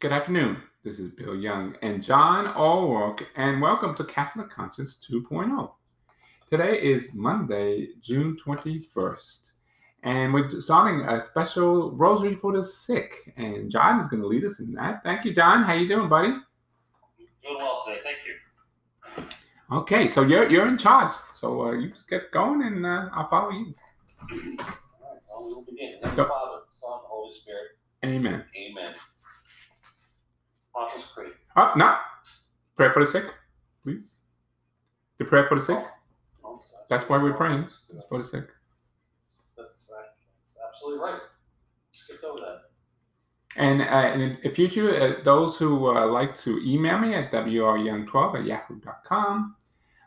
Good afternoon. This is Bill Young and John O'Rourke, and welcome to Catholic Conscience 2.0. Today is Monday, June 21st, and we're starting a special Rosary for the Sick, and John is going to lead us in that. Thank you, John. How you doing, buddy? Doing well today, thank you. Okay, so you're you're in charge, so uh, you just get going, and uh, I'll follow you. All right, well, we will begin. In the name Father, Son, Holy Spirit. Amen. Amen. Apostles' Creed. Oh, no. Pray for the sick, please. The prayer for the sick. Oh. That's why we're praying. It's for the sick. That's, uh, that's absolutely right. Skipped over that. And, uh, and in the future, uh, those who uh, like to email me at wryoung12 at yahoo.com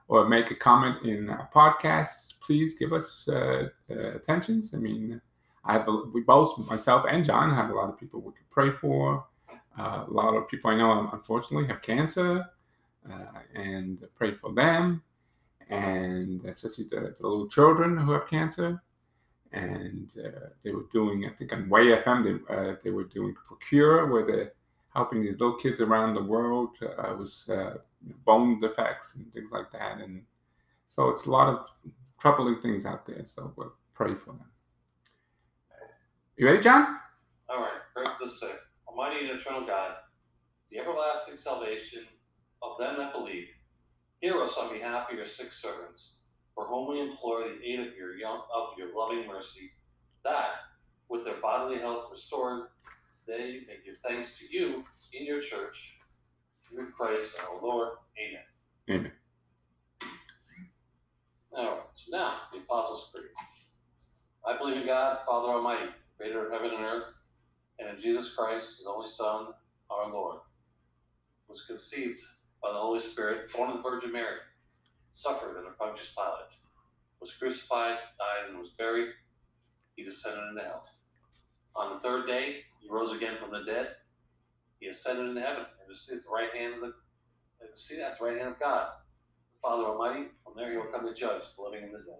or make a comment in uh, podcasts, please give us uh, uh, attentions. I mean, I have a, we both, myself and John, have a lot of people we could pray for. Uh, a lot of people I know, unfortunately, have cancer, uh, and pray for them, and especially the, the little children who have cancer and uh, they were doing, I think on Way FM, they, uh, they were doing for Cure, where they're helping these little kids around the world uh, with bone defects and things like that. And so it's a lot of troubling things out there. So we'll pray for them. You ready, John? All right, pray for the sick. Almighty and eternal God, the everlasting salvation of them that believe, hear us on behalf of your sick servants, for whom we implore the aid of your young, of your loving mercy, that, with their bodily health restored, they may give thanks to you in your church, through Christ our Lord. Amen. Amen. All right, so now the Apostles' Creed. I believe in God, Father Almighty, creator of heaven and earth, and Jesus Christ, his only Son, our Lord, was conceived by the Holy Spirit, born of the Virgin Mary, suffered under Pontius Pilate, was crucified, died, and was buried. He descended into hell. On the third day, he rose again from the dead. He ascended into heaven and is at the right hand of the and is seated at the right hand of God, the Father Almighty. From there, he will come to judge the living and the dead.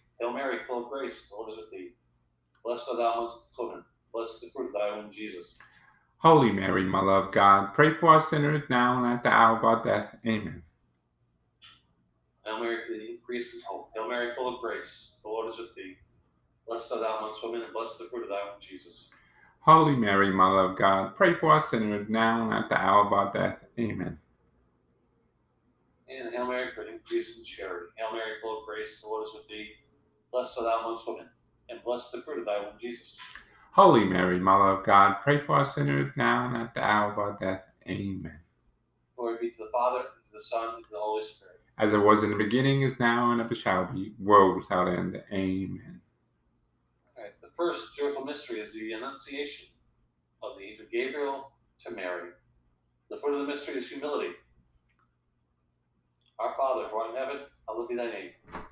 Hail Mary, full of grace, the Lord is with thee. Blessed art thou amongst women. Blessed is the fruit of thy womb, Jesus. Holy Mary, Mother of God, pray for us sinners now and at the hour of our death. Amen. Hail Mary for the increase in hope. Hail Mary, full of grace, the Lord is with thee. Blessed art thou amongst women, and blessed is the fruit of thy womb, Jesus. Holy Mary, Mother of God, pray for us sinners now and at the hour of our death. Amen. And Hail Mary for an increase in charity. Hail Mary, full of grace, the Lord is with thee. Blessed art thou amongst women, and blessed is the fruit of thy womb, Jesus. Holy Mary, Mother of God, pray for us sinners now and at the hour of our death. Amen. Glory be to the Father, and to the Son, and to the Holy Spirit. As it was in the beginning, is now, and ever shall be, world without end. Amen. All right, the first joyful mystery is the Annunciation of the angel Gabriel to Mary. The fruit of the mystery is humility. Our Father, who art in heaven, hallowed be thy name.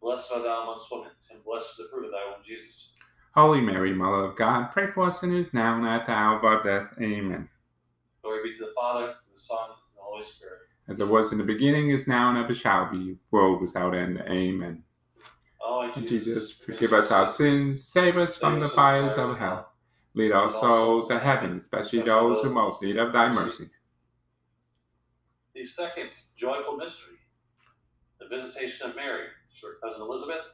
Blessed are thou amongst women, and blessed is the fruit of thy womb, Jesus. Holy Mary, Mother of God, pray for us sinners now and at the hour of our death. Amen. Glory be to the Father, to the Son, and to the Holy Spirit. As it was in the beginning, is now, and ever shall be, world without end. Amen. Oh, Jesus, Jesus, forgive us our sins, save us from the fires of hell. Lead our souls to heaven, especially those who most need of thy mercy. The second joyful mystery, the visitation of Mary her cousin Elizabeth,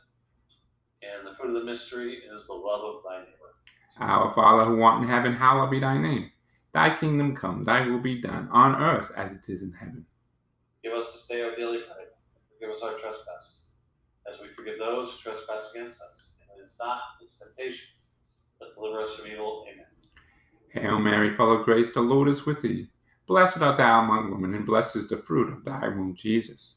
and the fruit of the mystery is the love of thy neighbor. Our Father who art in heaven, hallowed be thy name. Thy kingdom come, thy will be done, on earth as it is in heaven. Give us this day our daily bread, and forgive us our trespasses, as we forgive those who trespass against us. And lead us not into temptation, but deliver us from evil. Amen. Hail Mary, full of grace, the Lord is with thee. Blessed art thou among women, and blessed is the fruit of thy womb, Jesus.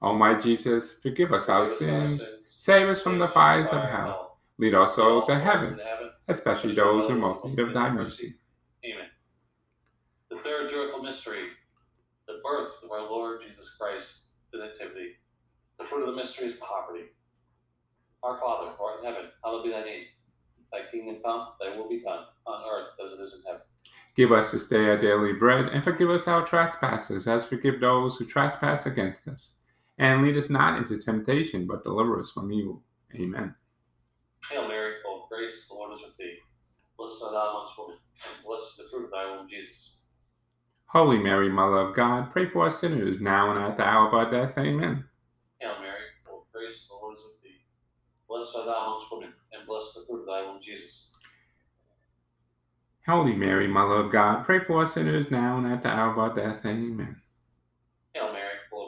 O my Jesus, forgive us our Forgive us our sins, save us from the fires of hell, lead us souls to heaven, heaven, especially those who most need of thy mercy. Amen. The third joyful mystery, the birth of our Lord Jesus Christ, the Nativity. The fruit of the mystery is poverty. Our Father, who art in heaven, hallowed be thy name. Thy kingdom come, thy will be done, on earth as it is in heaven. Give us this day our daily bread, and forgive us our trespasses, as forgive those who trespass against us. And lead us not into temptation, but deliver us from evil. Amen. Hail Mary, full of grace, the Lord is with thee. Blessed art thou amongst women, and blessed is the fruit of thy womb, Jesus. Holy Mary, Mother of God, pray for us sinners, now and at the hour of our death. Amen. Hail Mary, full of grace, the Lord is with thee. Blessed art thou amongst women, and blessed is the fruit of thy womb, Jesus. Holy Mary, Mother of God, pray for us sinners, now and at the hour of our death. Amen. Hail Mary, full of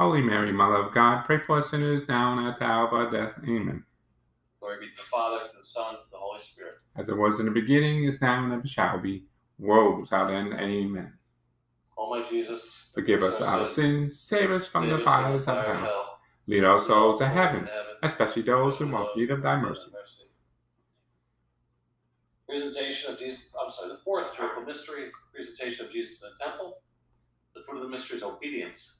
Holy Mary, Mother of God, pray for us sinners now and at the hour of our death. Amen. Glory be to the Father, to the Son, to the Holy Spirit. As it was in the beginning, is now, and ever shall be, world without end. Amen. O my Jesus, Forgive us our sins, save us from save the fires of fire hell. Lead our souls to all heaven, especially those who most need of thy mercy. Presentation of Jesus, I'm sorry, the fourth triple mystery, presentation of Jesus in the temple. The fruit of the mystery is obedience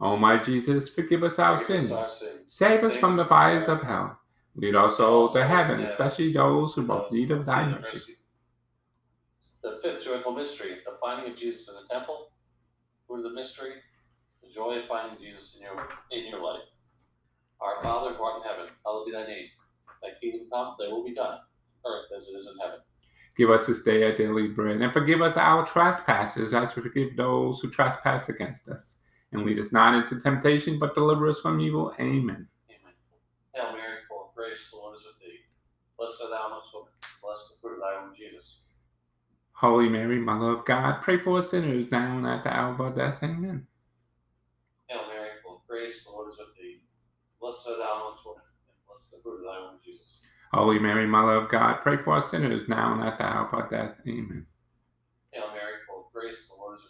O my Jesus, forgive us our Forgive us sins. our sins. Save us from the fires of hell. Lead our souls to heaven, especially those who both need of thy mercy. The fifth joyful mystery, the finding of Jesus in the temple. Fruit of the mystery, the joy of finding Jesus in your in your life. Our Father who art in heaven, hallowed be thy name. Thy kingdom come, thy will be done, earth as it is in heaven. Give us this day our daily bread, and forgive us our trespasses as we forgive those who trespass against us. And lead us not into temptation, but deliver us from evil. Amen. Amen. Hail Mary, full of grace, the Lord is with thee. Blessed art thou amongst women, blessed the fruit of thy womb, Jesus. Holy Mary, Mother of God, pray for us sinners now and at the hour of our death. Amen. Hail Mary, full of grace, the Lord is with thee. Blessed art thou amongst women, and blessed the fruit of thy womb, Jesus. Holy Mary, Mother of God, pray for us sinners now and at the hour of our death. Amen. Hail Mary, full of grace, the Lord is with thee.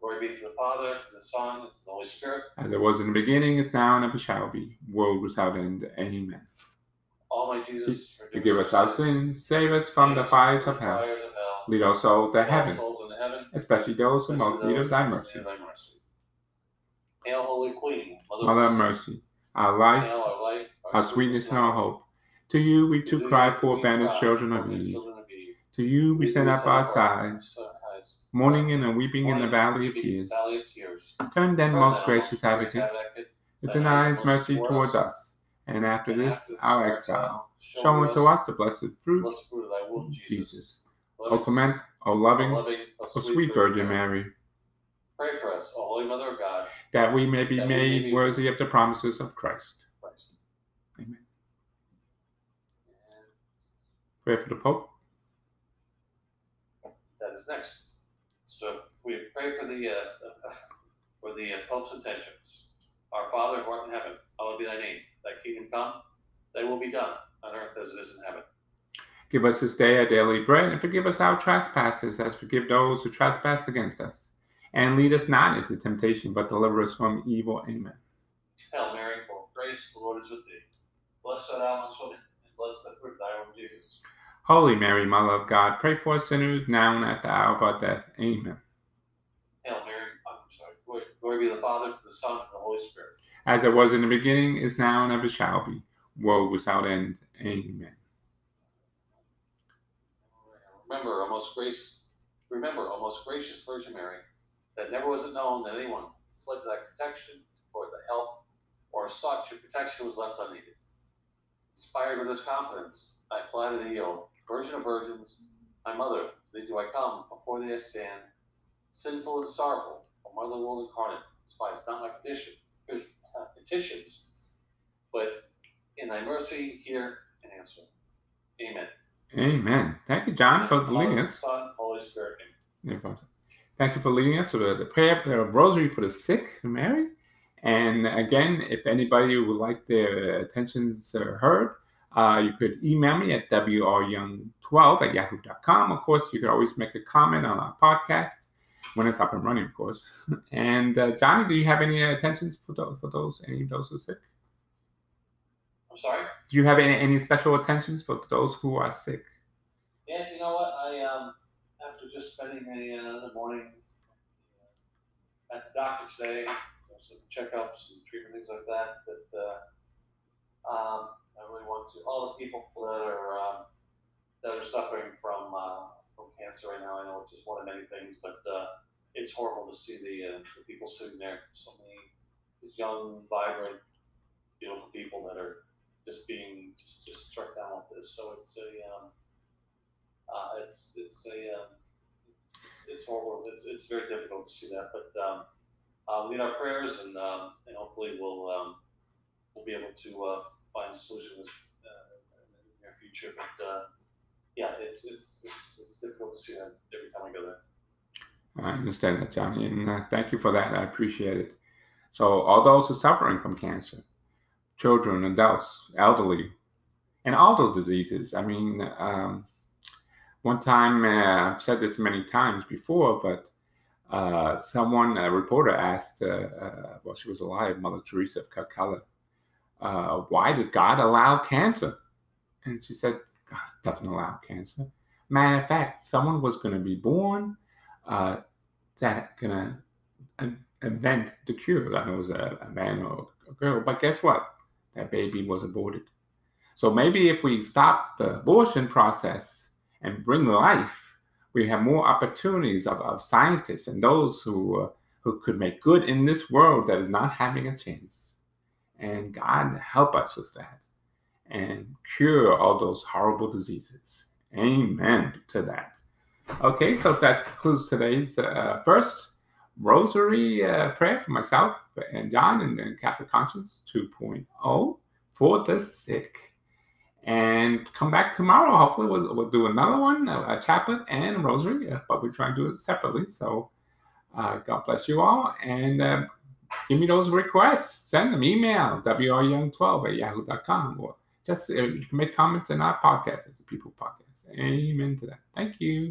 Glory be to the Father, to the Son, and to the Holy Spirit. As it was in the beginning, is now, and ever shall be, world without end. Amen. All my Jesus, Forgive us our sins, save us from the fires of hell. Lead our souls to heaven, souls heaven. especially those who most need of thy mercy. those who need thy mercy. Hail, Holy Queen, Mother, Mother of mercy. mercy, our life, Hail our life, our sweetness, and our hope. To you we To too cry, poor banished children of Eve. children of Eve. To you we send up our sighs, mourning and weeping in the valley of tears. Valley of tears. Turn then, most gracious advocate, with thine eyes mercy towards us, and after this our exile, show unto us the blessed fruit, blessed fruit of thy womb, Jesus. O clement, O loving, O sweet Virgin Mary, Pray for us, O Holy Mother of God, that we may be made worthy of the promises of Christ. Christ. Amen. Pray for the Pope. that is next. So we pray for the uh, for the uh, Pope's intentions. Our Father who art in heaven, hallowed be thy name. Thy kingdom come, thy will be done on earth as it is in heaven. Give us this day our daily bread, and forgive us our trespasses, as forgive those who trespass against us. And lead us not into temptation, but deliver us from evil. Amen. Hail Mary, full of grace, the Lord is with thee. Blessed art thou amongst women, and blessed is the fruit of thy womb, Jesus. Holy Mary, Mother of God, pray for us sinners now and at the hour of our death. Amen. Hail Mary, I'm sorry. Glory, glory be to the Father, to the Son, and to the Holy Spirit. As it was in the beginning, is now, and ever shall be, world without end. Amen. Remember, O most gracious, remember, O most gracious Virgin Mary, that never was it known that anyone fled to thy protection or thy help, or sought your protection was left unneeded. Inspired with this confidence, I fly to thee, O Virgin of Virgins, my mother, to thee do I come, before thee I stand, sinful and sorrowful, O mother world incarnate, despise not my petition, uh, petitions, but in thy mercy hear and answer. Amen. Amen. Thank you, John, for leading us. Son, Holy Spirit. Thank you for leading us to the, the prayer, the rosary for the sick, Mary. And again, if anybody would like their attentions uh, heard, uh, you could email me at wryoung12 at yahoo.com. Of course, you could always make a comment on our podcast when it's up and running, of course. And uh, Johnny, do you have any attentions for those, for those, any of those who are sick? I'm sorry. Do you have any, any special attentions for those who are sick? Yeah, you know what? I um after just spending a uh, the morning uh, at the doctor today, some checkups and treatment things like that. That uh, um, I really want to all the people that are um, that are suffering from uh, from cancer right now. I know it's just one of many things, but uh, it's horrible to see the, uh, the people sitting there. So many young, vibrant, beautiful people that are just being just just struck down with this. So it's a um, uh, it's it's a um, it's, horrible. It's it's very difficult to see that, but um, uh, we need our prayers, and um, and hopefully we'll um, we'll be able to uh, find a solution uh, in the near future. But uh, yeah, it's, it's it's it's difficult to see that every time I go there. I understand that, Johnny, and uh, thank you for that. I appreciate it. So, all those who are suffering from cancer, children, adults, elderly, and all those diseases. I mean, um, one time, uh, I've said this many times before, but uh, someone, a reporter asked, uh, uh while she was alive, Mother Teresa of Calcutta, uh, why did God allow cancer? And she said, God doesn't allow cancer. Matter of fact, someone was going to be born uh, that going to invent the cure. That was a, a man or a girl. But guess what? That baby was aborted. So maybe if we stop the abortion process and bring life, we have more opportunities of, of scientists and those who uh, who could make good in this world that is not having a chance. And God help us with that and cure all those horrible diseases. Amen to that. Okay, so that concludes today's uh, first rosary uh, prayer for myself and John and, and Catholic Conscience 2.0 for the sick. And come back tomorrow. Hopefully, we'll, we'll do another one, a, a chaplet and rosary, uh, but we try and do it separately. So, uh, God bless you all. And uh, give me those requests. Send them email, wryoung12 at yahoo.com, or just uh, you can make comments in our podcast. It's a people podcast. Amen to that. Thank you.